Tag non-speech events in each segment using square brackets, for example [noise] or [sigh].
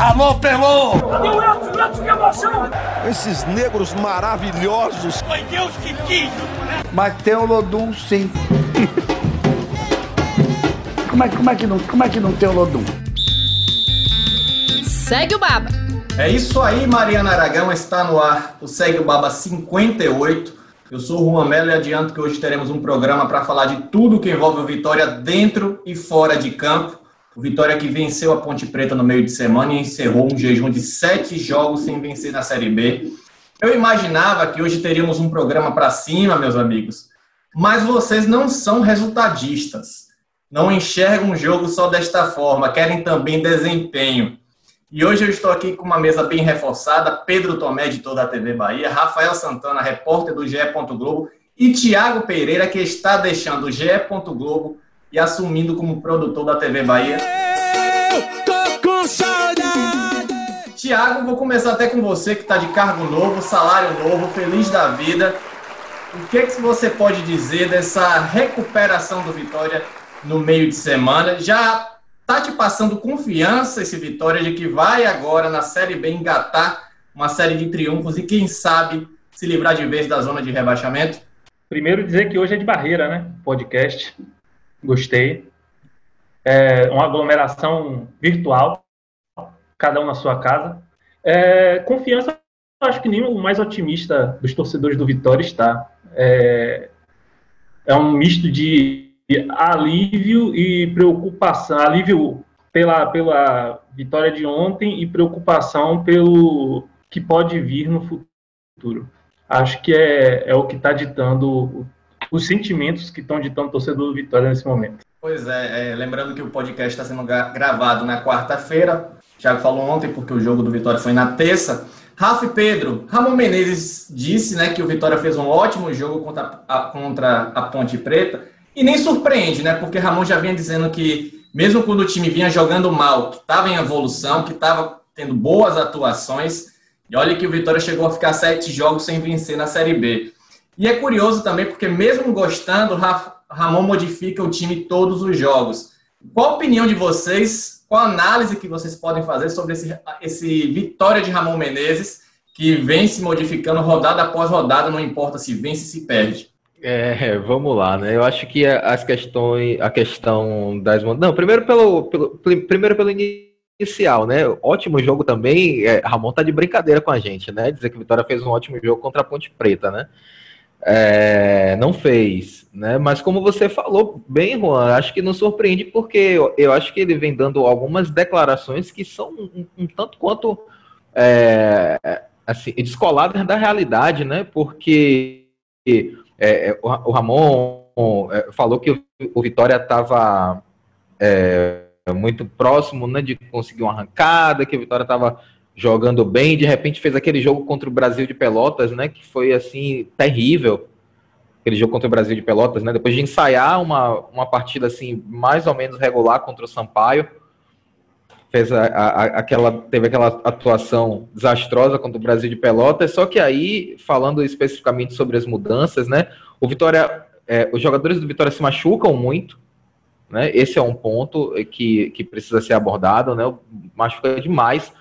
Alô, Pelô! Edson? Edson, que emoção! Esses negros maravilhosos. Foi Deus que quis, Mas tem o Lodum, sim. como, é, como, é que não, como é que não tem o Lodum? Segue o Baba. É isso aí, Mariana Aragão está no ar. O Segue o Baba 58. Eu sou o Juan Melo e adianto que hoje teremos um programa para falar de tudo que envolve o Vitória dentro e fora de campo. O Vitória que venceu a Ponte Preta no meio de semana e encerrou um jejum de sete jogos sem vencer na Série B. Eu imaginava que hoje teríamos um programa para cima, meus amigos, mas vocês não são resultadistas. Não enxergam o jogo só desta forma, querem também desempenho. E hoje eu estou aqui com uma mesa bem reforçada, Pedro Tomé, editor da TV Bahia, Rafael Santana, repórter do GE. Globo, e Tiago Pereira, que está deixando o GE. Globo e assumindo como produtor da TV Bahia. Eu tô com! Tiago, vou começar até com você, que está de cargo novo, salário novo, feliz da vida. O que, é que você pode dizer dessa recuperação do Vitória no meio de semana? Já Tá te passando confiança esse Vitória de que vai agora na Série B engatar uma série de triunfos e quem sabe se livrar de vez da zona de rebaixamento? Primeiro dizer que hoje é de barreira, né? Podcast. Gostei. É uma aglomeração virtual, cada um na sua casa. É, confiança, acho que nem o mais otimista dos torcedores do Vitória está. É, é um misto de alívio e preocupação, alívio pela, pela vitória de ontem e preocupação pelo que pode vir no futuro. Acho que é, é o que está ditando os sentimentos que estão ditando o torcedor do Vitória nesse momento. Pois é, é lembrando que o podcast está sendo gravado na quarta-feira. Thiago falou ontem, porque o jogo do Vitória foi na terça. Rafa e Pedro, Ramon Menezes disse né, que o Vitória fez um ótimo jogo contra a, contra a Ponte Preta e nem surpreende, né? Porque Ramon já vinha dizendo que, mesmo quando o time vinha jogando mal, que estava em evolução, que estava tendo boas atuações, e olha que o Vitória chegou a ficar sete jogos sem vencer na Série B. E é curioso também, porque mesmo gostando, Ramon modifica o time todos os jogos. Qual a opinião de vocês? Qual a análise que vocês podem fazer sobre esse, esse Vitória de Ramon Menezes, que vem se modificando rodada após rodada, não importa se vence, se perde? É, [laughs] vamos lá, né? Eu acho que as questões, a questão das não, primeiro pelo, pelo primeiro pelo inicial, né? Ótimo jogo também. É, Ramon tá de brincadeira com a gente, né? Dizer que Vitória fez um ótimo jogo contra a Ponte Preta, né? É, não fez, né? Mas como você falou bem, Juan, acho que não surpreende porque eu, eu acho que ele vem dando algumas declarações que são um, um tanto quanto é, assim, descoladas da realidade, né? Porque é, é o Ramon é, falou que o Vitória estava é, muito próximo né, de conseguir uma arrancada, que o Vitória estava jogando bem, de repente fez aquele jogo contra o Brasil de Pelotas, né, que foi assim terrível. Aquele jogo contra o Brasil de Pelotas, né, depois de ensaiar uma, uma partida assim mais ou menos regular contra o Sampaio, fez a, a, aquela teve aquela atuação desastrosa contra o Brasil de Pelotas, só que aí falando especificamente sobre as mudanças, né? O Vitória, é, os jogadores do Vitória se machucam muito, né? Esse é um ponto que, que precisa ser abordado, né? Machuca demais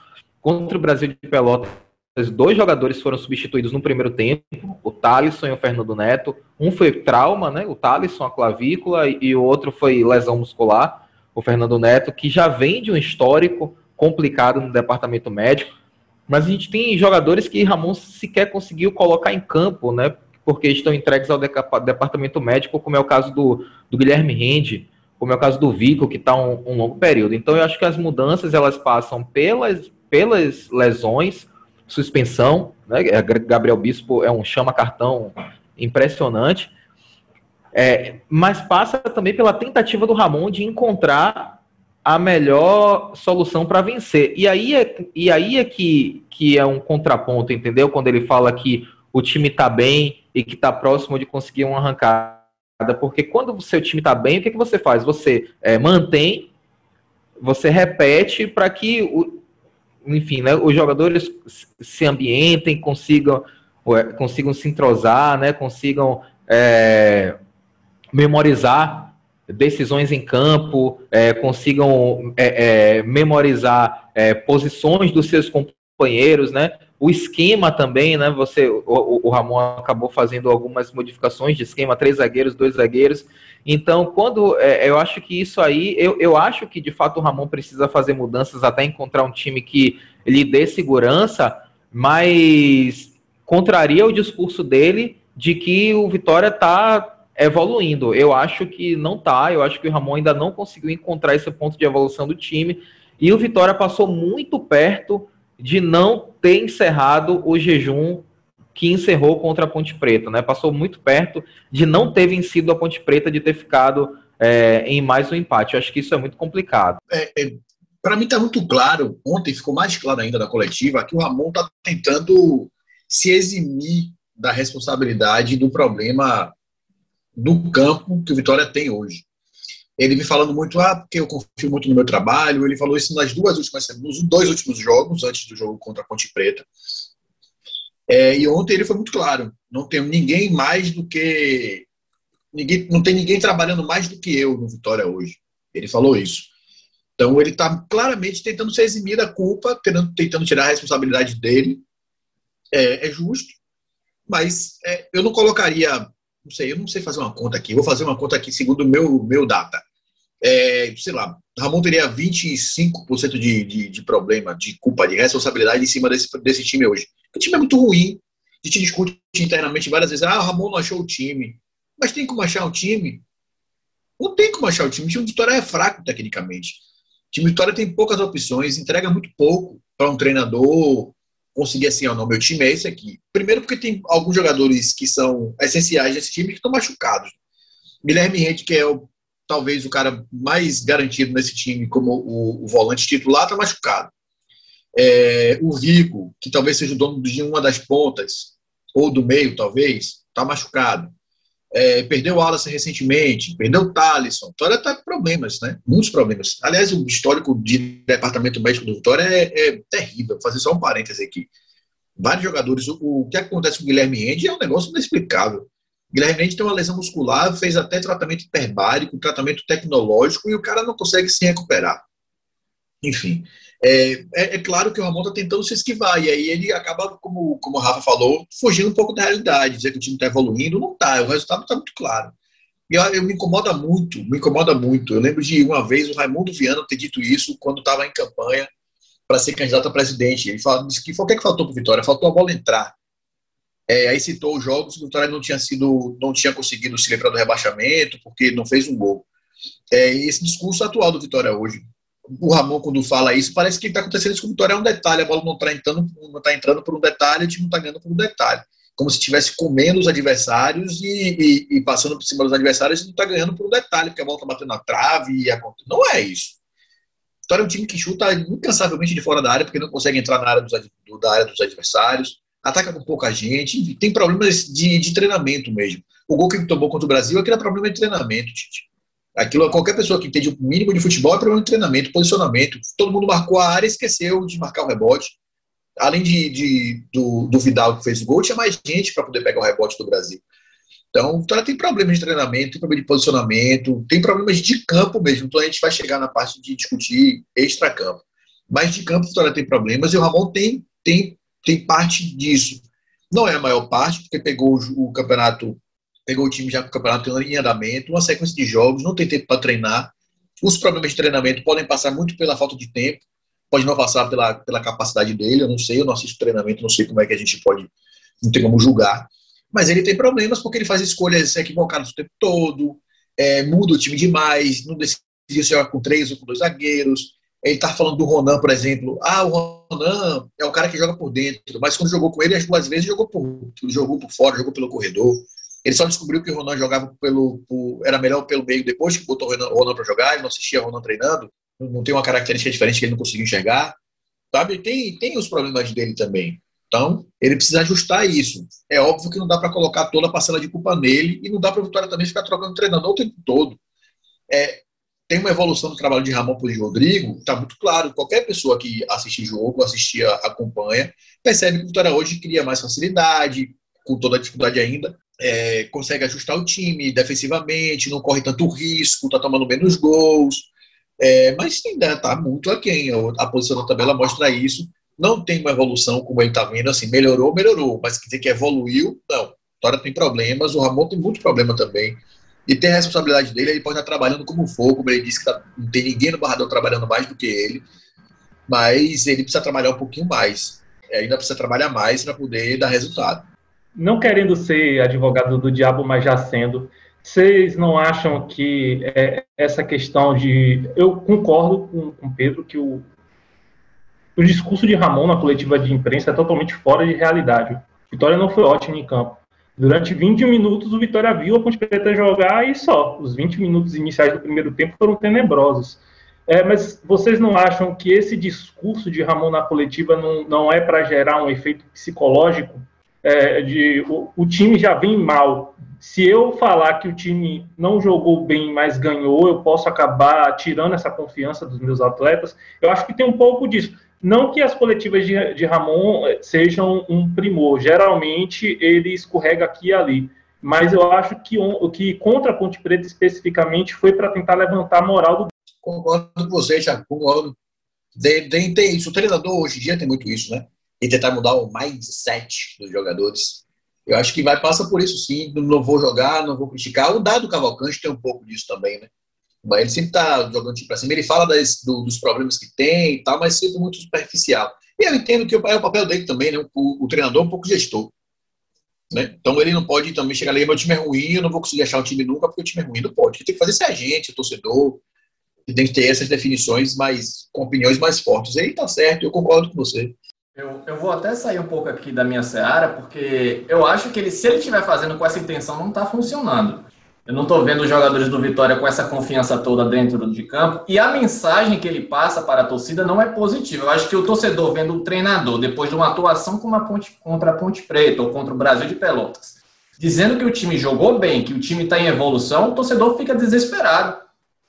contra o Brasil de Pelotas. Dois jogadores foram substituídos no primeiro tempo, o Thalisson e o Fernando Neto. Um foi trauma, né? O Thalisson, a clavícula, e o outro foi lesão muscular o Fernando Neto, que já vem de um histórico complicado no departamento médico, mas a gente tem jogadores que Ramon sequer conseguiu colocar em campo, né? Porque estão entregues ao departamento médico, como é o caso do, do Guilherme Rende, como é o caso do Vico, que está um, um, longo período. Então eu acho que as mudanças elas passam pelas, pelas lesões, suspensão, né? Gabriel Bispo é um chama-cartão impressionante, é, mas passa também pela tentativa do Ramon de encontrar a melhor solução para vencer. E aí é, e aí é que, que é um contraponto, entendeu? Quando ele fala que o time está bem e que está próximo de conseguir uma arrancada. Porque quando o seu time está bem, o que, que você faz? Você é, mantém, você repete para que, enfim, né, os jogadores se ambientem, consigam, consigam se entrosar, né, consigam é, memorizar decisões em campo, é, consigam é, é, memorizar é, posições dos seus companheiros, né? O esquema também, né? Você, o, o, Ramon acabou fazendo algumas modificações de esquema, três zagueiros, dois zagueiros. Então, quando é, eu acho que isso aí, eu, eu acho que de fato o Ramon precisa fazer mudanças até encontrar um time que lhe dê segurança, mas contraria o discurso dele de que o Vitória está evoluindo. Eu acho que não tá, eu acho que o Ramon ainda não conseguiu encontrar esse ponto de evolução do time. E o Vitória passou muito perto de não ter encerrado o jejum que encerrou contra a Ponte Preta, né? Passou muito perto de não ter vencido a Ponte Preta, de ter ficado é, em mais um empate. Eu acho que isso é muito complicado. É, é, Para mim está muito claro, ontem ficou mais claro ainda na coletiva, que o Ramon está tentando se eximir da responsabilidade do problema do campo que o Vitória tem hoje. Ele me falando muito, ah, porque eu confio muito no meu trabalho. Ele falou isso nas duas últimas nos dois últimos jogos, antes do jogo contra a Ponte Preta. É, e ontem ele foi muito claro. Não tem ninguém mais do que. Ninguém, não tem ninguém trabalhando mais do que eu no Vitória hoje. Ele falou isso. Então ele está claramente tentando se eximir da culpa, tentando, tentando tirar a responsabilidade dele. É, é justo, mas é, eu não colocaria não sei, eu não sei fazer uma conta aqui, vou fazer uma conta aqui segundo o meu, meu data. É, sei lá, Ramon teria 25% de, de, de problema, de culpa, de responsabilidade em cima desse, desse time hoje. O time é muito ruim, a gente discute internamente várias vezes, ah, o Ramon não achou o time. Mas tem como achar o time? Não tem como achar o time. O time do Vitória é fraco tecnicamente. O time do Vitória tem poucas opções, entrega muito pouco para um treinador conseguir assim, ó, não, meu time é esse aqui. Primeiro porque tem alguns jogadores que são essenciais desse time que estão machucados. Guilherme Rente, que é o, talvez o cara mais garantido nesse time como o, o volante titular, está machucado. É, o Vico, que talvez seja o dono de uma das pontas, ou do meio, talvez, está machucado. É, perdeu o Wallace recentemente, perdeu o Thalisson. Vitória está com problemas, né? Muitos problemas. Aliás, o histórico de departamento médico do Vitória é, é terrível. Vou fazer só um parêntese aqui. Vários jogadores. O, o que acontece com o Guilherme Ende é um negócio inexplicável. O Guilherme Ende tem uma lesão muscular, fez até tratamento hiperbárico, tratamento tecnológico, e o cara não consegue se recuperar. Enfim, é, é, é, claro que o Ramon está tentando se esquivar, e aí ele acaba, como, como o Rafa falou, fugindo um pouco da realidade, dizer que o time está evoluindo, não está, o resultado está muito claro. E eu, eu, me incomoda muito, me incomoda muito. Eu lembro de uma vez o Raimundo Viana ter dito isso quando estava em campanha para ser candidato a presidente. Ele fala, disse que o que, é que faltou para o Vitória? Faltou a bola entrar. É, aí citou os jogos que o Vitória não tinha sido, não tinha conseguido se livrar do rebaixamento porque não fez um gol. É, esse discurso atual do Vitória hoje, o Ramon, quando fala isso, parece que está acontecendo isso com o Vitória é um detalhe. A bola não está entrando, não tá entrando por um detalhe, o time não está ganhando por um detalhe. Como se estivesse comendo os adversários e, e, e, passando por cima dos adversários e não está ganhando por um detalhe, porque a bola está batendo na trave. E. Não é isso. Vitória é um time que chuta incansavelmente de fora da área, porque não consegue entrar na área dos, da área dos adversários, ataca com pouca gente, tem problemas de, de treinamento mesmo. O gol que tomou contra o Brasil, aquele é problema de treinamento, Tite. Aquilo, qualquer pessoa que entende o mínimo de futebol é problema de treinamento, posicionamento. Todo mundo marcou a área esqueceu de marcar o rebote. Além de, de do, do, Vidal que fez o gol, tinha mais gente para poder pegar o rebote do Brasil. Então, Vitória tem problemas de treinamento, tem de posicionamento, tem problemas de campo mesmo. Então, a gente vai chegar na parte de discutir extra-campo. Mas de campo, o Vitória tem problemas e o Ramon tem, tem, tem parte disso. Não é a maior parte, porque pegou o, o campeonato pegou o time já com o campeonato em andamento, uma sequência de jogos, não tem tempo para treinar. Os problemas de treinamento podem passar muito pela falta de tempo, pode não passar pela, pela capacidade dele, eu não sei, eu não assisto treinamento, não sei como é que a gente pode, não tem como julgar. Mas ele tem problemas porque ele faz escolhas equivocadas o tempo todo, é, muda o time demais, não decide se jogar com três ou com dois zagueiros. Ele está falando do Ronan, por exemplo. Ah, o Ronan é o cara que joga por dentro, mas quando jogou com ele, as duas vezes jogou por, jogou por fora, jogou pelo corredor. Ele só descobriu que o Ronan jogava pelo, por, era melhor pelo meio depois que botou o Ronan para jogar, ele não assistia o Ronan treinando, não tem uma característica diferente que ele não conseguia enxergar. Sabe? Tem, tem os problemas dele também. Então, ele precisa ajustar isso. É óbvio que não dá para colocar toda a parcela de culpa nele e não dá para o Vitória também ficar trocando treinador o tempo todo. É, tem uma evolução do trabalho de Ramon por Rodrigo, está muito claro. Qualquer pessoa que assiste jogo, assistia, acompanha, percebe que o Vitória hoje cria mais facilidade, com toda a dificuldade ainda, é, consegue ajustar o time defensivamente, não corre tanto risco, está tomando menos gols, é, mas ainda está muito aquém. A posição da tabela mostra isso. Não tem uma evolução como ele está vendo, assim, melhorou, melhorou, mas quer dizer que evoluiu, não. Vitória tem problemas, o Ramon tem muito problema também. E tem a responsabilidade dele, ele pode estar trabalhando como for, como ele disse que tá, não tem ninguém no Barradão trabalhando mais do que ele, mas ele precisa trabalhar um pouquinho mais. É, ainda precisa trabalhar mais para poder dar resultado. Não querendo ser advogado do diabo, mas já sendo, vocês não acham que é, essa questão de. Eu concordo com o Pedro que o, o discurso de Ramon na coletiva de imprensa é totalmente fora de realidade. Vitória não foi ótima em campo. Durante 20 minutos, o Vitória viu a Ponte Preta jogar e só. Os 20 minutos iniciais do primeiro tempo foram tenebrosos. É, mas vocês não acham que esse discurso de Ramon na coletiva não, não é para gerar um efeito psicológico? É, de o, o, time já vem mal. Se eu falar que o time não jogou bem, mas ganhou, eu posso acabar tirando essa confiança dos meus atletas. Eu acho que tem um pouco disso. Não que as coletivas de, de Ramon eh, sejam um primor, geralmente ele escorrega aqui e ali, mas eu acho que o que contra a Ponte Preta especificamente foi para tentar levantar a moral do. Concordo com você, Thiago, concordo. Tem, tem isso. O treinador hoje em dia tem muito isso, né? E tentar mudar o mindset dos jogadores. Eu acho que vai passar por isso sim. Não vou jogar, não vou criticar. O Dado Cavalcante tem um pouco disso também, né? Mas ele sempre está jogando time para cima. Ele fala das, do, dos problemas que tem e tal, mas sempre muito superficial. E eu entendo que é o papel dele também, né? O, o treinador é um pouco gestor. Né? Então ele não pode também chegar ali, meu time é ruim, eu não vou conseguir achar o time nunca porque o time é ruim. Não pode. Tem que fazer ser a gente, o torcedor, tem que ter essas definições mais, com opiniões mais fortes. E aí tá certo, eu concordo com você. Eu, eu vou até sair um pouco aqui da minha seara, porque eu acho que ele, se ele estiver fazendo com essa intenção, não está funcionando. Eu não estou vendo os jogadores do Vitória com essa confiança toda dentro de campo. E a mensagem que ele passa para a torcida não é positiva. Eu acho que o torcedor vendo o treinador, depois de uma atuação com uma ponte, contra a Ponte Preta ou contra o Brasil de Pelotas, dizendo que o time jogou bem, que o time está em evolução, o torcedor fica desesperado.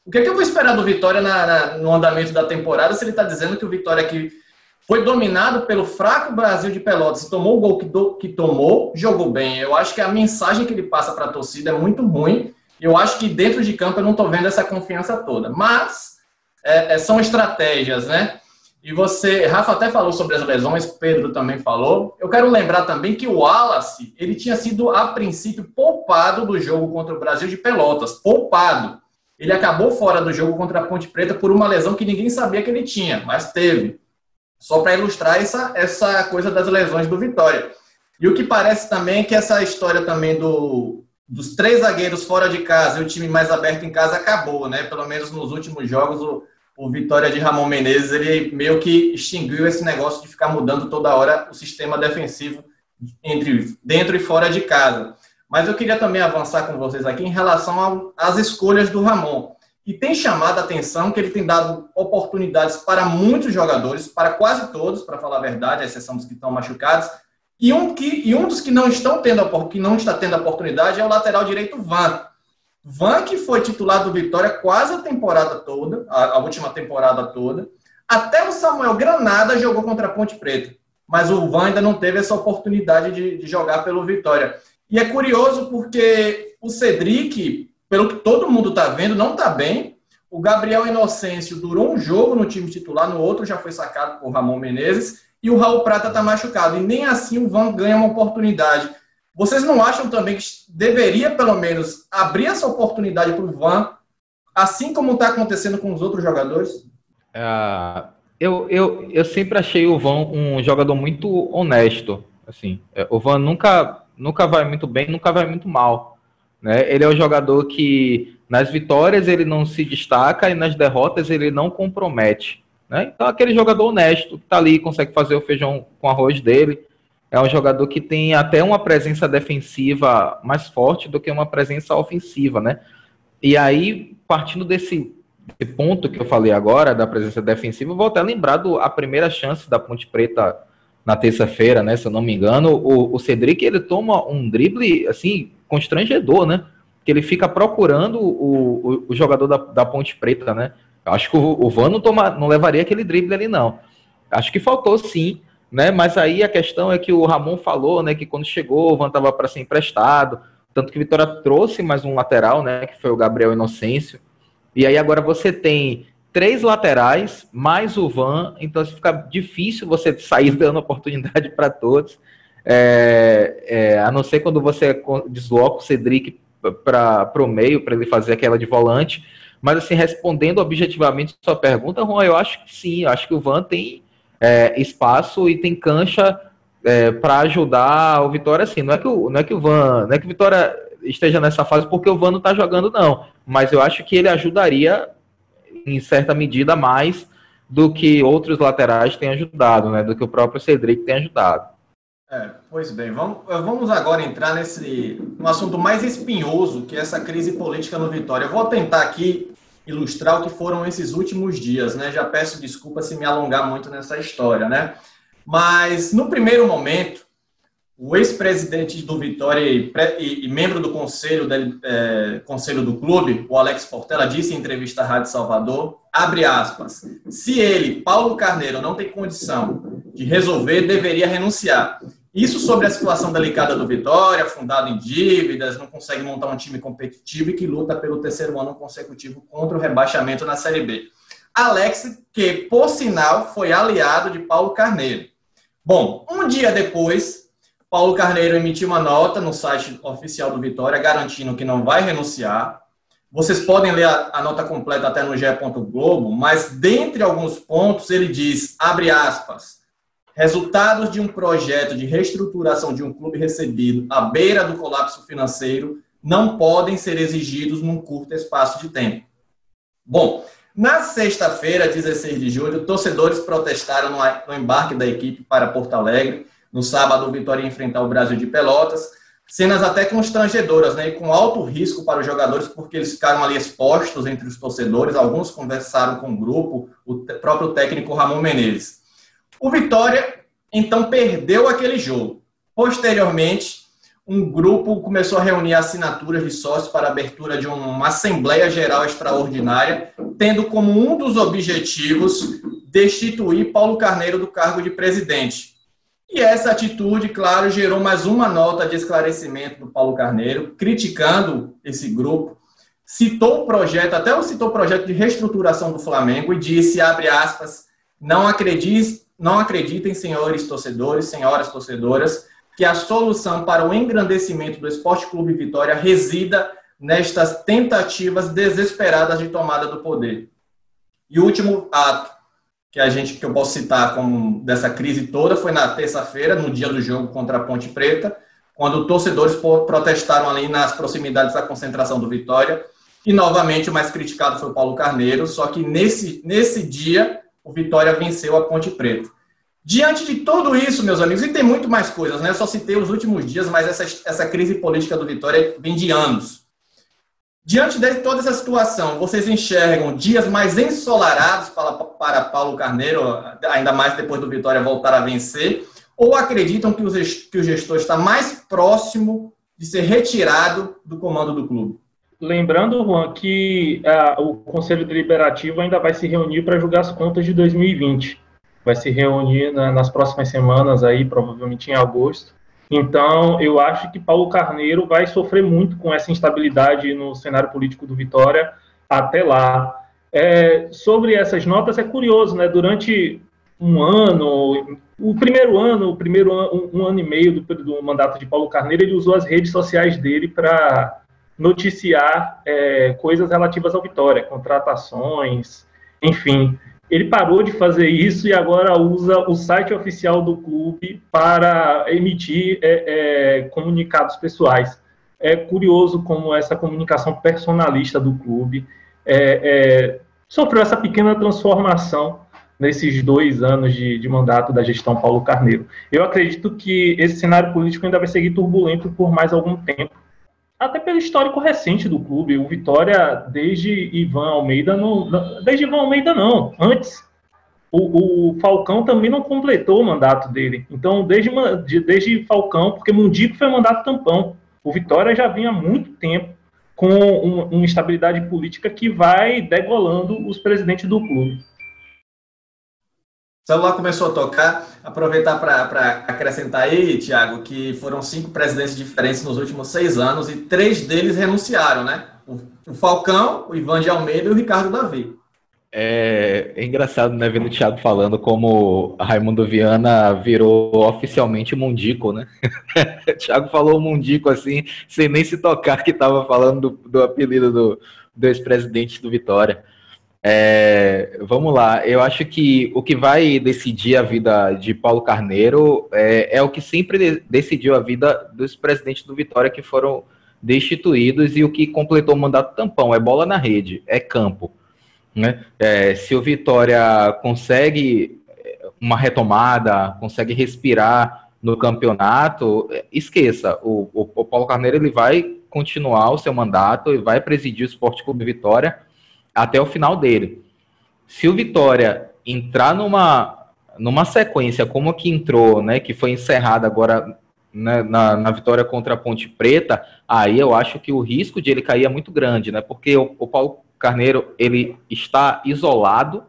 O que, é que eu vou esperar do Vitória na, na, no andamento da temporada se ele está dizendo que o Vitória que foi dominado pelo fraco Brasil de Pelotas, tomou o gol que, do, que tomou, jogou bem. Eu acho que a mensagem que ele passa para a torcida é muito ruim. Eu acho que dentro de campo eu não estou vendo essa confiança toda. Mas é, é, são estratégias, né? E você, Rafa até falou sobre as lesões, Pedro também falou. Eu quero lembrar também que o Wallace, ele tinha sido a princípio poupado do jogo contra o Brasil de Pelotas, poupado. Ele acabou fora do jogo contra a Ponte Preta por uma lesão que ninguém sabia que ele tinha, mas teve. Só para ilustrar essa, essa coisa das lesões do Vitória. E o que parece também é que essa história também do, dos três zagueiros fora de casa e o time mais aberto em casa acabou, né? Pelo menos nos últimos jogos, o, o Vitória de Ramon Menezes, ele meio que extinguiu esse negócio de ficar mudando toda hora o sistema defensivo entre dentro e fora de casa. Mas eu queria também avançar com vocês aqui em relação às escolhas do Ramon. E tem chamado a atenção que ele tem dado oportunidades para muitos jogadores, para quase todos, para falar a verdade, a exceção dos que estão machucados. E um, que, e um dos que não estão tendo que não está tendo a oportunidade é o lateral direito Van. Van que foi titular do Vitória quase a temporada toda, a, a última temporada toda. Até o Samuel Granada jogou contra a Ponte Preta, mas o Van ainda não teve essa oportunidade de, de jogar pelo Vitória. E é curioso porque o Cedric pelo que todo mundo está vendo, não está bem. O Gabriel Inocêncio durou um jogo no time titular, no outro já foi sacado por Ramon Menezes, e o Raul Prata está machucado. E nem assim o Van ganha uma oportunidade. Vocês não acham também que deveria, pelo menos, abrir essa oportunidade para o Van, assim como está acontecendo com os outros jogadores? Uh, eu, eu, eu sempre achei o Van um jogador muito honesto. Assim, é, o Van nunca, nunca vai muito bem, nunca vai muito mal. Né? Ele é o jogador que nas vitórias ele não se destaca e nas derrotas ele não compromete. Né? Então, aquele jogador honesto que está ali, consegue fazer o feijão com arroz dele. É um jogador que tem até uma presença defensiva mais forte do que uma presença ofensiva, né? E aí, partindo desse, desse ponto que eu falei agora, da presença defensiva, vou até lembrar do, a primeira chance da Ponte Preta na terça-feira, né? Se eu não me engano, o, o Cedric ele toma um drible assim constrangedor, né? Que ele fica procurando o, o, o jogador da, da, Ponte Preta, né? Acho que o, o Van não, toma, não levaria aquele drible ali, não. Acho que faltou sim, né? Mas aí a questão é que o Ramon falou, né? Que quando chegou, o Van estava para ser emprestado. Tanto que o Vitória trouxe mais um lateral, né? Que foi o Gabriel Inocêncio. E aí agora você tem três laterais, mais o Van, então fica difícil você sair [laughs] dando oportunidade para todos. É, é, a não ser quando você desloca o Cedric para o meio, para ele fazer aquela de volante. Mas, assim, respondendo objetivamente sua pergunta, Juan, eu acho que sim, eu acho que o Van tem é, espaço e tem cancha é, para ajudar o Vitória, assim. Não é, que o, não é que o Van, não é que o Vitória esteja nessa fase porque o Van não está jogando, não. Mas eu acho que ele ajudaria, em certa medida, mais do que outros laterais têm ajudado, né? Do que o próprio Cedric tem ajudado. É, pois bem, vamos, vamos agora entrar nesse um assunto mais espinhoso, que é essa crise política no Vitória. Eu vou tentar aqui ilustrar o que foram esses últimos dias, né? Já peço desculpa se me alongar muito nessa história, né? Mas no primeiro momento, o ex-presidente do Vitória e, e, e, membro do conselho, dele, é, conselho do clube, o Alex Portela, disse em entrevista à Rádio Salvador, abre aspas, se ele, Paulo Carneiro, não tem condição de resolver, deveria renunciar. Isso sobre a situação delicada do Vitória, fundado em dívidas, não consegue montar um time competitivo e que luta pelo terceiro ano consecutivo contra o rebaixamento na Série B. Alex, que por sinal foi aliado de Paulo Carneiro. Bom, um dia depois, Paulo Carneiro emitiu uma nota no site oficial do Vitória garantindo que não vai renunciar. Vocês podem ler a, a nota completa até no GE. Globo, mas dentre alguns pontos ele diz, abre aspas, Resultados de um projeto de reestruturação de um clube recebido à beira do colapso financeiro não podem ser exigidos num curto espaço de tempo. Bom, na sexta-feira, 16 de julho, torcedores protestaram no embarque da equipe para Porto Alegre. No sábado, o Vitória ia enfrentar o Brasil de Pelotas. Cenas até constrangedoras, né? E com alto risco para os jogadores, porque eles ficaram ali expostos entre os torcedores. Alguns conversaram com o grupo, o próprio técnico Ramon Menezes. O Vitória, então, perdeu aquele jogo. Posteriormente, um grupo começou a reunir assinaturas de sócios para a abertura de uma Assembleia Geral Extraordinária, tendo como um dos objetivos destituir Paulo Carneiro do cargo de presidente. E essa atitude, claro, gerou mais uma nota de esclarecimento do Paulo Carneiro, criticando esse grupo, citou o projeto, até citou o projeto de reestruturação do Flamengo e disse, abre aspas, não acredite, não acreditem, senhores torcedores, senhoras torcedoras, que a solução para o engrandecimento do Esporte Clube Vitória resida nestas tentativas desesperadas de tomada do poder. E o último ato que a gente que eu posso citar como dessa crise toda foi na terça-feira, no dia do jogo contra a Ponte Preta, quando torcedores protestaram ali nas proximidades da concentração do Vitória. E novamente o mais criticado foi o Paulo Carneiro, só que nesse, nesse dia o Vitória venceu a Ponte Preta. Diante de tudo isso, meus amigos, e tem muito mais coisas, né? Eu só citei os últimos dias, mas essa, essa crise política do Vitória vem de anos. Diante de toda essa situação, vocês enxergam dias mais ensolarados para, para Paulo Carneiro, ainda mais depois do Vitória voltar a vencer, ou acreditam que o, que o gestor está mais próximo de ser retirado do comando do clube? Lembrando, Juan, que uh, o Conselho Deliberativo ainda vai se reunir para julgar as contas de 2020. Vai se reunir na, nas próximas semanas, aí, provavelmente em agosto. Então, eu acho que Paulo Carneiro vai sofrer muito com essa instabilidade no cenário político do Vitória até lá. É, sobre essas notas, é curioso, né? Durante um ano, o primeiro ano, o primeiro um, um ano e meio do, do mandato de Paulo Carneiro, ele usou as redes sociais dele para noticiar é, coisas relativas ao Vitória, contratações, enfim. Ele parou de fazer isso e agora usa o site oficial do clube para emitir é, é, comunicados pessoais. É curioso como essa comunicação personalista do clube é, é, sofreu essa pequena transformação nesses dois anos de, de, mandato da gestão Paulo Carneiro. Eu acredito que esse cenário político ainda vai seguir turbulento por mais algum tempo, até pelo histórico recente do clube. O Vitória, desde Ivan Almeida, não, desde Ivan Almeida não, antes. O, o, Falcão também não completou o mandato dele. Então, desde, desde Falcão, porque Mundico foi mandato tampão. O Vitória já vinha há muito tempo com uma, uma instabilidade política que vai degolando os presidentes do clube. O celular começou a tocar. Aproveitar para acrescentar aí, Tiago, que foram cinco presidentes diferentes nos últimos seis anos e três deles renunciaram, né? O Falcão, o Ivan de Almeida e o Ricardo Davi. É, é, engraçado, né, vendo o Thiago falando como Raimundo Viana virou oficialmente Mundico, né? o [laughs] Thiago falou Mundico assim, sem nem se tocar que estava falando do, do apelido do, do ex-presidente do Vitória. É, vamos lá, eu acho que o que vai decidir a vida de Paulo Carneiro é, é o que sempre decidiu a vida dos presidentes do Vitória que foram destituídos e o que completou o mandato tampão é bola na rede, é campo. Né? É, se o Vitória consegue uma retomada, consegue respirar no campeonato, esqueça, o, o, o, Paulo Carneiro ele vai continuar o seu mandato e vai presidir o Esporte Clube Vitória até o final dele. Se o Vitória entrar numa, numa sequência como a que entrou, né, que foi encerrada agora né, na, na, vitória contra a Ponte Preta, aí eu acho que o risco de ele cair é muito grande, né? Porque o, o Paulo Carneiro ele está isolado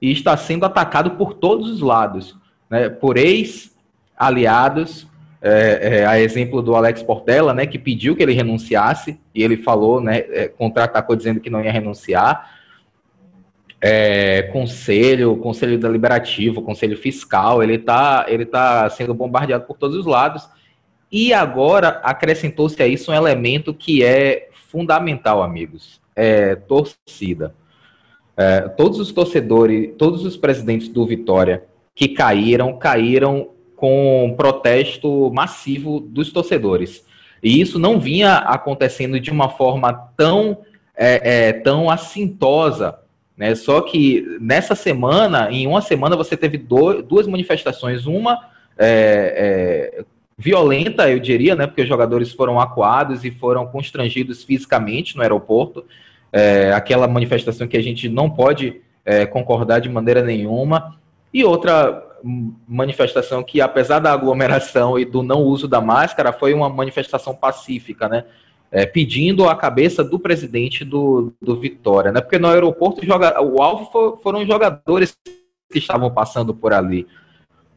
e está sendo atacado por todos os lados, né? Por ex-aliados, é, é, a exemplo do Alex Portela, né? Que pediu que ele renunciasse e ele falou, né? É, contra-atacou dizendo que não ia renunciar. É, conselho, conselho deliberativo, conselho fiscal, ele está ele tá sendo bombardeado por todos os lados. E agora acrescentou-se a isso um elemento que é fundamental, amigos: é torcida. É, todos os torcedores, todos os presidentes do Vitória que caíram, caíram com protesto massivo dos torcedores. E isso não vinha acontecendo de uma forma tão, é, é, tão assintosa. Né? Só que nessa semana, em uma semana, você teve do, duas manifestações. Uma é, é violenta, eu diria, né? Porque os jogadores foram acuados e foram constrangidos fisicamente no aeroporto. É, aquela manifestação que a gente não pode é, concordar de maneira nenhuma. E outra manifestação que, apesar da aglomeração e do não uso da máscara, foi uma manifestação pacífica, né? É, pedindo a cabeça do presidente do, do Vitória, né? Porque no aeroporto joga, o alvo for, foram jogadores que estavam passando por ali.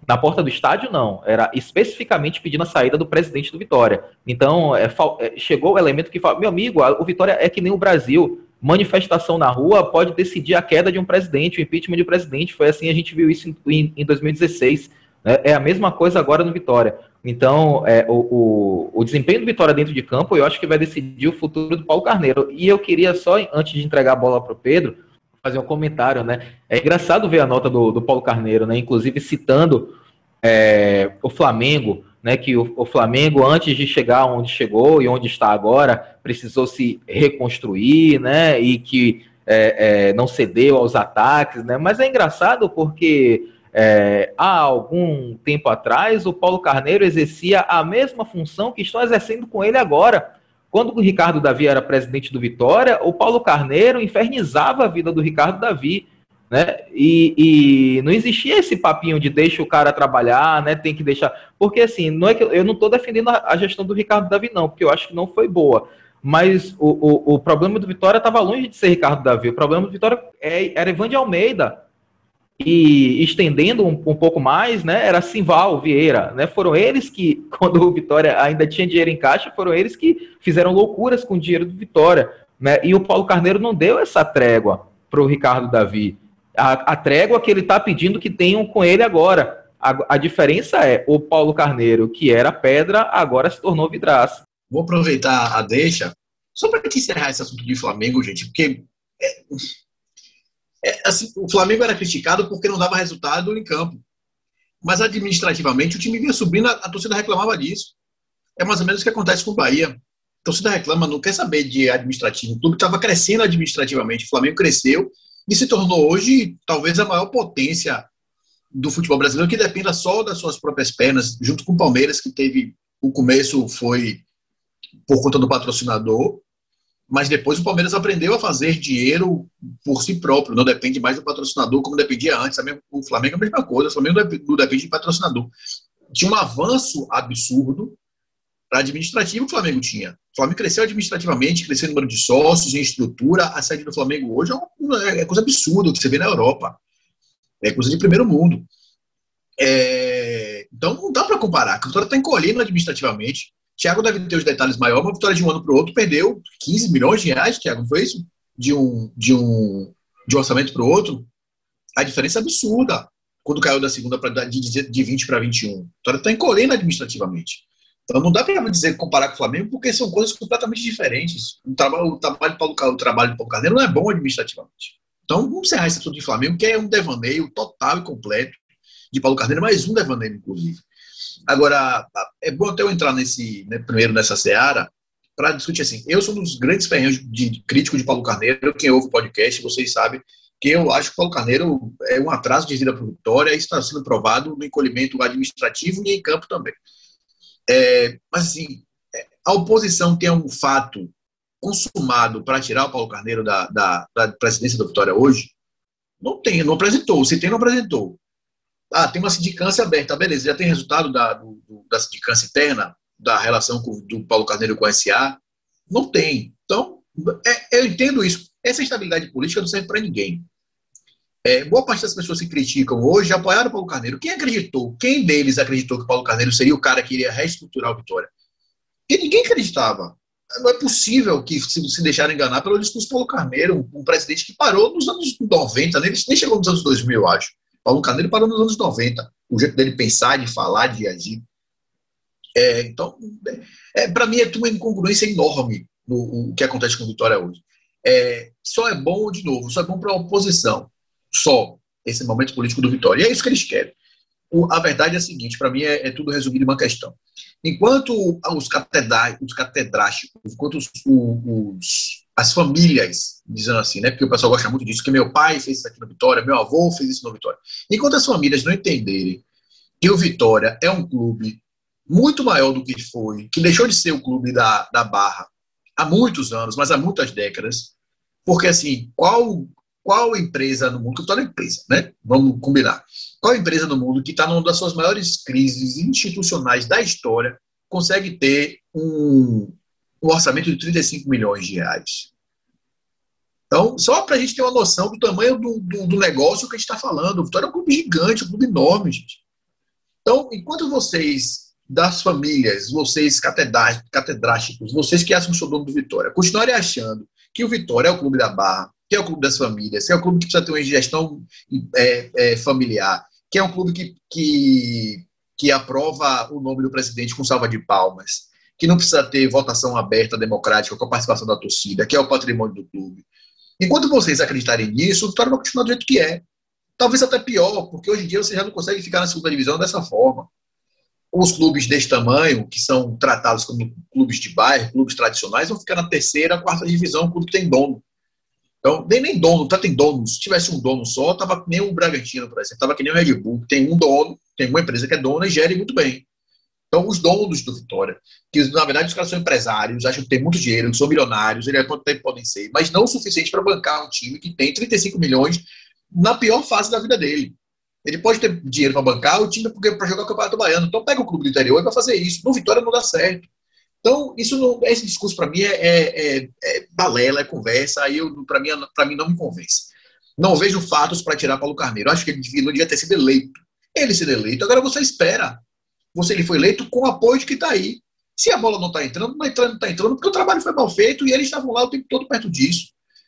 Na porta do estádio, não. Era especificamente pedindo a saída do presidente do Vitória. Então, é, é, chegou o elemento que fala: meu amigo, o Vitória é que nem o Brasil. Manifestação na rua pode decidir a queda de um presidente, o impeachment de um presidente. Foi assim, a gente viu isso em, em 2016. Né? É a mesma coisa agora no Vitória. Então, é, o, o, o, desempenho do Vitória dentro de campo, eu acho que vai decidir o futuro do Paulo Carneiro. E eu queria só, antes de entregar a bola para o Pedro, fazer um comentário, né? É engraçado ver a nota do, do Paulo Carneiro, né? Inclusive citando é, o Flamengo, né, que o, o, Flamengo, antes de chegar onde chegou e onde está agora, precisou se reconstruir, né, e que é, é, não cedeu aos ataques, né, mas é engraçado porque é, há algum tempo atrás o Paulo Carneiro exercia a mesma função que estão exercendo com ele agora. Quando o Ricardo Davi era presidente do Vitória, o Paulo Carneiro infernizava a vida do Ricardo Davi, né? E, e, não existia esse papinho de deixa o cara trabalhar, né? Tem que deixar. Porque assim, não é que eu não estou defendendo a, gestão do Ricardo Davi, não, porque eu acho que não foi boa. Mas o, o, o problema do Vitória estava longe de ser Ricardo Davi. O problema do Vitória é, era Ivan de Almeida. E estendendo um, um, pouco mais, né? Era Simval Vieira, né? Foram eles que, [laughs] quando o Vitória ainda tinha dinheiro em caixa, foram eles que fizeram loucuras com o dinheiro do Vitória. Né? E o Paulo Carneiro não deu essa trégua para o Ricardo Davi a, a trégua que ele está pedindo que tenham com ele agora. A, a, diferença é o Paulo Carneiro, que era pedra, agora se tornou vidraça. Vou aproveitar a deixa, só para encerrar esse assunto de Flamengo, gente, porque é, é, assim, o Flamengo era criticado porque não dava resultado em campo. Mas administrativamente o time vinha subindo, a, a torcida reclamava disso. É mais ou menos o que acontece com o Bahia. A torcida reclama, não quer saber de administrativo. O clube estava crescendo administrativamente, o Flamengo cresceu e se tornou hoje talvez a maior potência do futebol brasileiro, que dependa só das suas próprias pernas, junto com o Palmeiras, que teve o começo foi por conta do patrocinador, mas depois o Palmeiras aprendeu a fazer dinheiro por si próprio, não depende mais do patrocinador como dependia antes. O Flamengo é a mesma coisa, o Flamengo não depende de patrocinador. Tinha um avanço absurdo administrativo que o Flamengo tinha. O Flamengo cresceu administrativamente, cresceu no número de sócios, em estrutura. A sede do Flamengo hoje é, uma, é coisa absurda o que você vê na Europa. É coisa de primeiro mundo. É, então não dá para comparar. A Vitória está encolhendo administrativamente. Thiago deve ter os detalhes maiores, uma vitória de um ano para o outro perdeu 15 milhões de reais, Thiago, foi isso? De um, de um, de um orçamento para o outro. A diferença é absurda quando caiu da segunda pra, de, de 20 para 21. A Vitória está encolhendo administrativamente. Então não dá para dizer comparar com o Flamengo, porque são coisas completamente diferentes. O trabalho, o trabalho, Paulo, o trabalho de Paulo Carneiro não é bom administrativamente. Então vamos encerrar esse assunto de Flamengo, que é um devaneio total e completo de Paulo Carneiro, mais um devaneio, inclusive. Agora, é bom até eu entrar nesse, né, primeiro nessa seara, para discutir assim. Eu sou um dos grandes ferrenhos de crítico de Paulo Carneiro. Quem ouve o podcast, vocês sabem que eu acho que Paulo Carneiro é um atraso de vida para Vitória, isso está sendo provado no encolhimento administrativo e em campo também. É, mas, assim, é, a oposição tem um fato consumado para tirar o Paulo Carneiro da, da, da, presidência da Vitória hoje? Não tem, não apresentou. Se tem, não apresentou. Ah, tem uma sindicância aberta, beleza. Já tem resultado da, do, da sindicância interna, da relação com, do Paulo Carneiro com a SA? Não tem. Então, é, eu entendo isso. Essa instabilidade política não serve para ninguém. É, boa parte das pessoas que criticam hoje apoiaram o Paulo Carneiro. Quem acreditou? Quem deles acreditou que o Paulo Carneiro seria o cara que iria reestruturar a Vitória? Porque ninguém acreditava. Não é possível que se, se deixaram enganar pelo discurso do Paulo Carneiro, um, um, presidente que parou nos anos 90, nem, nem chegou nos anos 2000, eu acho. Paulo Carneiro parou nos anos 90. O jeito dele pensar, de falar, de agir. É, então, é, para mim, é uma incongruência enorme no, o que acontece com Vitória hoje. É, só é bom, de novo, só é bom para a oposição. Só esse momento político do Vitória. E é isso que eles querem. O, a verdade é a seguinte: para mim, é, é, tudo resumido em uma questão. Enquanto os, os catedráticos, enquanto os, os, as famílias, dizendo assim, né? Porque o pessoal gosta muito disso, que meu pai fez isso aqui no Vitória, meu avô fez isso no Vitória. Enquanto as famílias não entenderem que o Vitória é um clube muito maior do que foi, que deixou de ser o clube da, da Barra há muitos anos, mas há muitas décadas, porque assim, qual qual empresa no mundo, que empresa, né? Vamos combinar. Qual empresa no mundo que está numa das suas maiores crises institucionais da história consegue ter um, um orçamento de 35 milhões de reais? Então, só para a gente ter uma noção do tamanho do, do, do negócio que a gente está falando. O Vitória é um clube gigante, um clube enorme, gente. Então, enquanto vocês das famílias, vocês catedráticos, vocês que acham que sou dono do Vitória, continuarem achando que o Vitória é o clube da Barra, que é o clube das famílias, que é o clube que precisa ter uma gestão é, é, familiar, que é um clube que, que, que aprova o nome do presidente com salva de palmas, que não precisa ter votação aberta, democrática, com a participação da torcida, que é o patrimônio do clube. Enquanto vocês acreditarem nisso, o Vitória vai continuar do jeito que é. Talvez até pior, porque hoje em dia você já não consegue ficar na segunda divisão dessa forma. Os clubes desse tamanho, que são tratados como clubes de bairro, clubes tradicionais, vão ficar na terceira, quarta divisão, o clube tem dono. Então, nem, nem dono, tá, tem donos. Se tivesse um dono só, tava que nem o Bragantino, por exemplo, tava que nem o Red Bull. Tem um dono, tem uma empresa que é dona e gere muito bem. Então, os donos do Vitória, que na verdade os caras são empresários, acham que tem muito dinheiro, que são milionários, ele é tempo podem ser, mas não o suficiente para bancar um time que tem 35 milhões na pior fase da vida dele. Ele pode ter dinheiro para bancar o time para jogar o Campeonato Baiano. Então, pega o clube do interior para fazer isso. No Vitória não dá certo. Então, isso não, esse discurso para mim é, é, é, é, balela, é conversa, aí para mim, mim não me convence. Não vejo fatos para tirar Paulo Carneiro. Acho que ele devia, não devia ter sido eleito. Ele ser eleito, agora você espera. Você ele foi eleito com o apoio de que está aí. Se a bola não está entrando, não está entrando, não está entrando, porque o trabalho foi mal feito e eles estavam lá o tempo todo perto disso.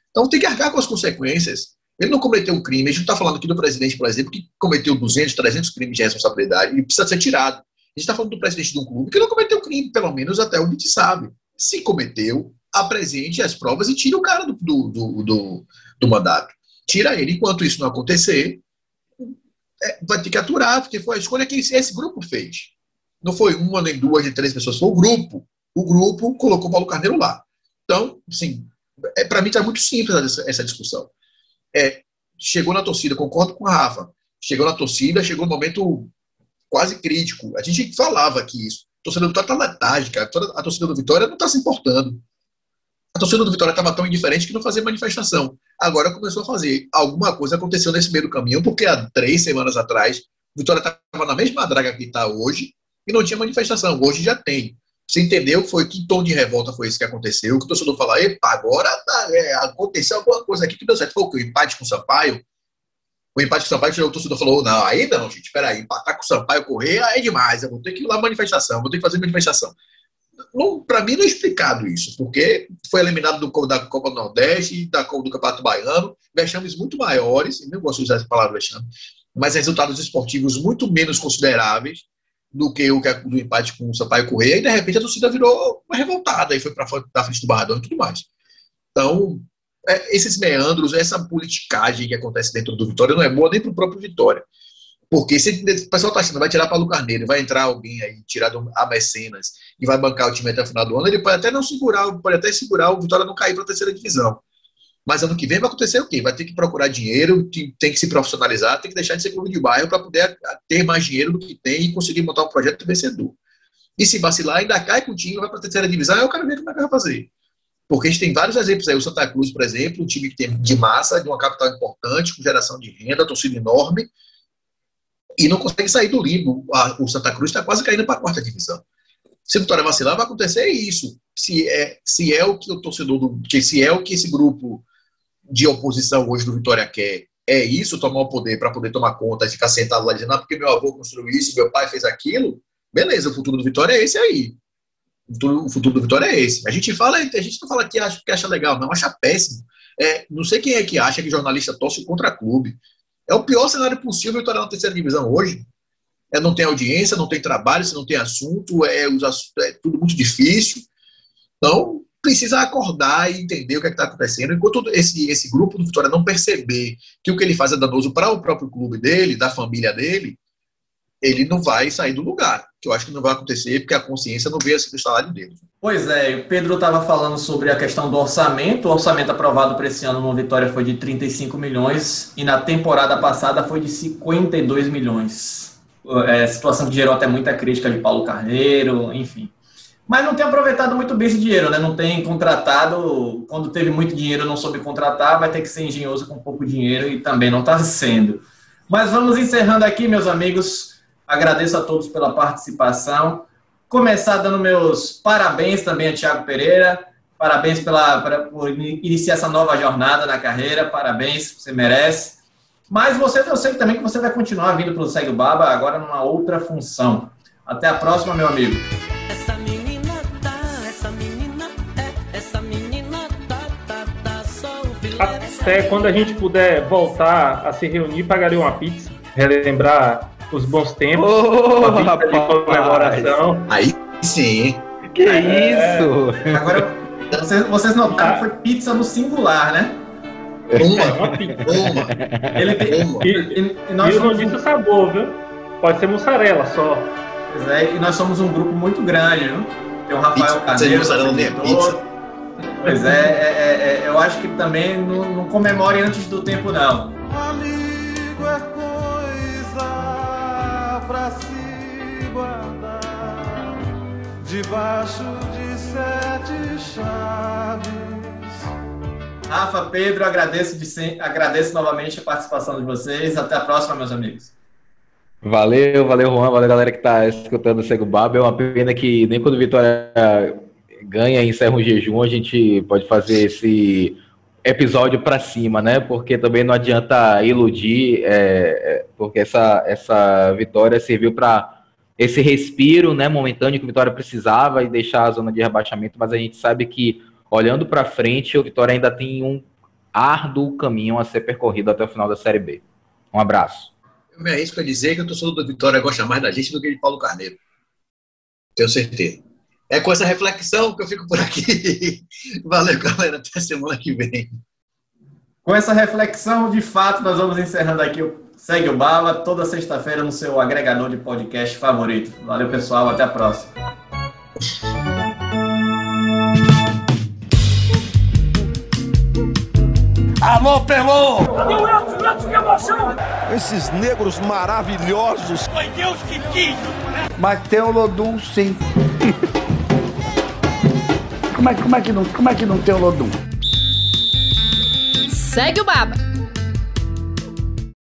Então tem que arcar com as consequências. Ele não cometeu um crime. A gente não está falando aqui do presidente, por exemplo, que cometeu 200, 300 crimes de responsabilidade e precisa ser tirado. A gente está falando do presidente de um clube que não cometeu crime, pelo menos até onde se sabe. Se cometeu, apresente as provas e tire o cara do, do, do, do, do mandato. Tira ele. Enquanto isso não acontecer, é, vai ter que aturar, porque foi a escolha que esse, esse grupo fez. Não foi uma, nem duas, nem três pessoas, foi o grupo. O grupo colocou o Paulo Carneiro lá. Então, assim, é, para mim está muito simples essa, essa discussão. É, chegou na torcida, concordo com a Rafa. Chegou na torcida, chegou no momento quase crítico. A gente falava aqui isso. A torcida do Vitória está letárgica. A torcida do Vitória não está se importando. A torcida do Vitória estava tão indiferente que não fazia manifestação. Agora começou a fazer. Alguma coisa aconteceu nesse meio do caminho, porque há três semanas atrás, o Vitória estava na mesma draga que está hoje e não tinha manifestação. Hoje já tem. Você entendeu foi que tom de revolta foi esse que aconteceu? Que o torcedor falou, epa, agora tá, é, aconteceu alguma coisa aqui que deu certo. Foi? O empate com o Sampaio? O empate com o Sampaio, o torcedor falou: não, aí não, gente, peraí, empatar com o Sampaio correr é demais, eu vou ter que ir lá manifestação, vou ter que fazer manifestação. Para mim não é explicado isso, porque foi eliminado do, da Copa do Nordeste, da Copa do Campeonato Baiano, vexames muito maiores, e não gosto de usar essa palavra vexame, mas resultados esportivos muito menos consideráveis do que o que do empate com o Sampaio Correia, e de repente a torcida virou uma revoltada e foi para da frente do Barradão e tudo mais. Então, é, esses meandros, essa politicagem que acontece dentro do Vitória não é boa nem para o próprio Vitória. Porque se o pessoal está achando, vai tirar Paulo Carneiro, vai entrar alguém aí, tirar a Mecenas e vai bancar o time até o final do ano, ele pode até não segurar, pode até segurar o Vitória não cair para a terceira divisão. Mas ano que vem vai acontecer o quê? Vai ter que procurar dinheiro, tem que se profissionalizar, tem que deixar de ser clube de bairro para poder ter mais dinheiro do que tem e conseguir montar um projeto vencedor. E se vacilar, ainda cai com o time, vai para a terceira divisão, eu quero ver como é que vai fazer. Porque a gente tem vários exemplos aí. O Santa Cruz, por exemplo, um time que tem de massa, de uma capital importante, com geração de renda, torcida enorme, e não consegue sair do limbo. O Santa Cruz está quase caindo para a quarta divisão. Se o Vitória vacilar, vai acontecer isso. Se é, se é o que o torcedor do. Se é o que esse grupo de oposição hoje do Vitória quer é isso, tomar o poder para poder tomar conta e ficar sentado lá dizendo, ah, porque meu avô construiu isso, meu pai fez aquilo, beleza, o futuro do Vitória é esse aí. O futuro, do Vitória é esse. A gente fala, a gente não fala que acha, que acha legal, não, acha péssimo. É, não sei quem é que acha que jornalista torce contra clube. É o pior cenário possível Vitória na terceira divisão hoje. É, não tem audiência, não tem trabalho, se não tem assunto, é, é tudo muito difícil. Então, precisa acordar e entender o que é está acontecendo. Enquanto esse, esse grupo do Vitória não perceber que o que ele faz é danoso para o próprio clube dele, da família dele, ele não vai sair do lugar. Que eu acho que não vai acontecer porque a consciência não vê assim do salário dele. Pois é, o Pedro estava falando sobre a questão do orçamento. O orçamento aprovado para esse ano no Vitória foi de 35 milhões e na temporada passada foi de 52 milhões. É, situação que gerou até muita crítica de Paulo Carneiro, enfim. Mas não tem aproveitado muito bem esse dinheiro, né? Não tem contratado. Quando teve muito dinheiro, não soube contratar, vai ter que ser engenhoso com pouco dinheiro e também não está sendo. Mas vamos encerrando aqui, meus amigos. Agradeço a todos pela participação. Começar dando meus parabéns também a Tiago Pereira. Parabéns pela, por iniciar essa nova jornada na carreira. Parabéns, você merece. Mas você, eu sei também que você vai continuar vindo pelo Segue o Baba agora numa outra função. Até a próxima, meu amigo. Até quando a gente puder voltar a se reunir, pagaria uma pizza, relembrar os bons tempos, oh, uma rapaz. de comemoração. Aí sim. Que é, isso? Agora, vocês, vocês notaram que foi pizza no singular, né? Uma, uma pizza. Uma. Ele tem, uma. E, e, nós e eu não disse o sabor, viu? Pode ser mussarela só. Pois é, e nós somos um grupo muito grande, viu? Tem o Rafael nem é pizza. Pois é, é, é, é, eu acho que também não, não comemore antes do tempo, não. Amigo é pra se guardar debaixo de sete chaves. Rafa, Pedro, agradeço, de, agradeço novamente a participação de vocês. Até a próxima, meus amigos. Valeu, valeu, Juan, valeu, galera que está escutando o Sego Babo. É uma pena que nem quando o Vitória ganha e encerra um jejum, a gente pode fazer esse episódio para cima, né? Porque também não adianta iludir, é, é porque essa, essa vitória serviu para esse respiro, né, momentâneo que o Vitória precisava e deixar a zona de rebaixamento, mas a gente sabe que olhando para frente, o Vitória ainda tem um árduo caminho a ser percorrido até o final da Série B. Um abraço. Eu me arrisco a dizer que o torcedor do Vitória gosta mais da gente do que de Paulo Carneiro. Tenho certeza. É com essa reflexão que eu fico por aqui. [laughs] Valeu, galera. Até semana que vem. Com essa reflexão, de fato, nós vamos encerrando aqui o Segue o Bala, toda sexta-feira no seu agregador de podcast favorito. Valeu, pessoal. Até a próxima. Alô, Pelô! Que emoção! Esses negros maravilhosos. Foi Deus que quis? Mas tem o Lodum, sim. [laughs] Como é, como é, que, não, como é que não tem o Lodum? Segue o Baba.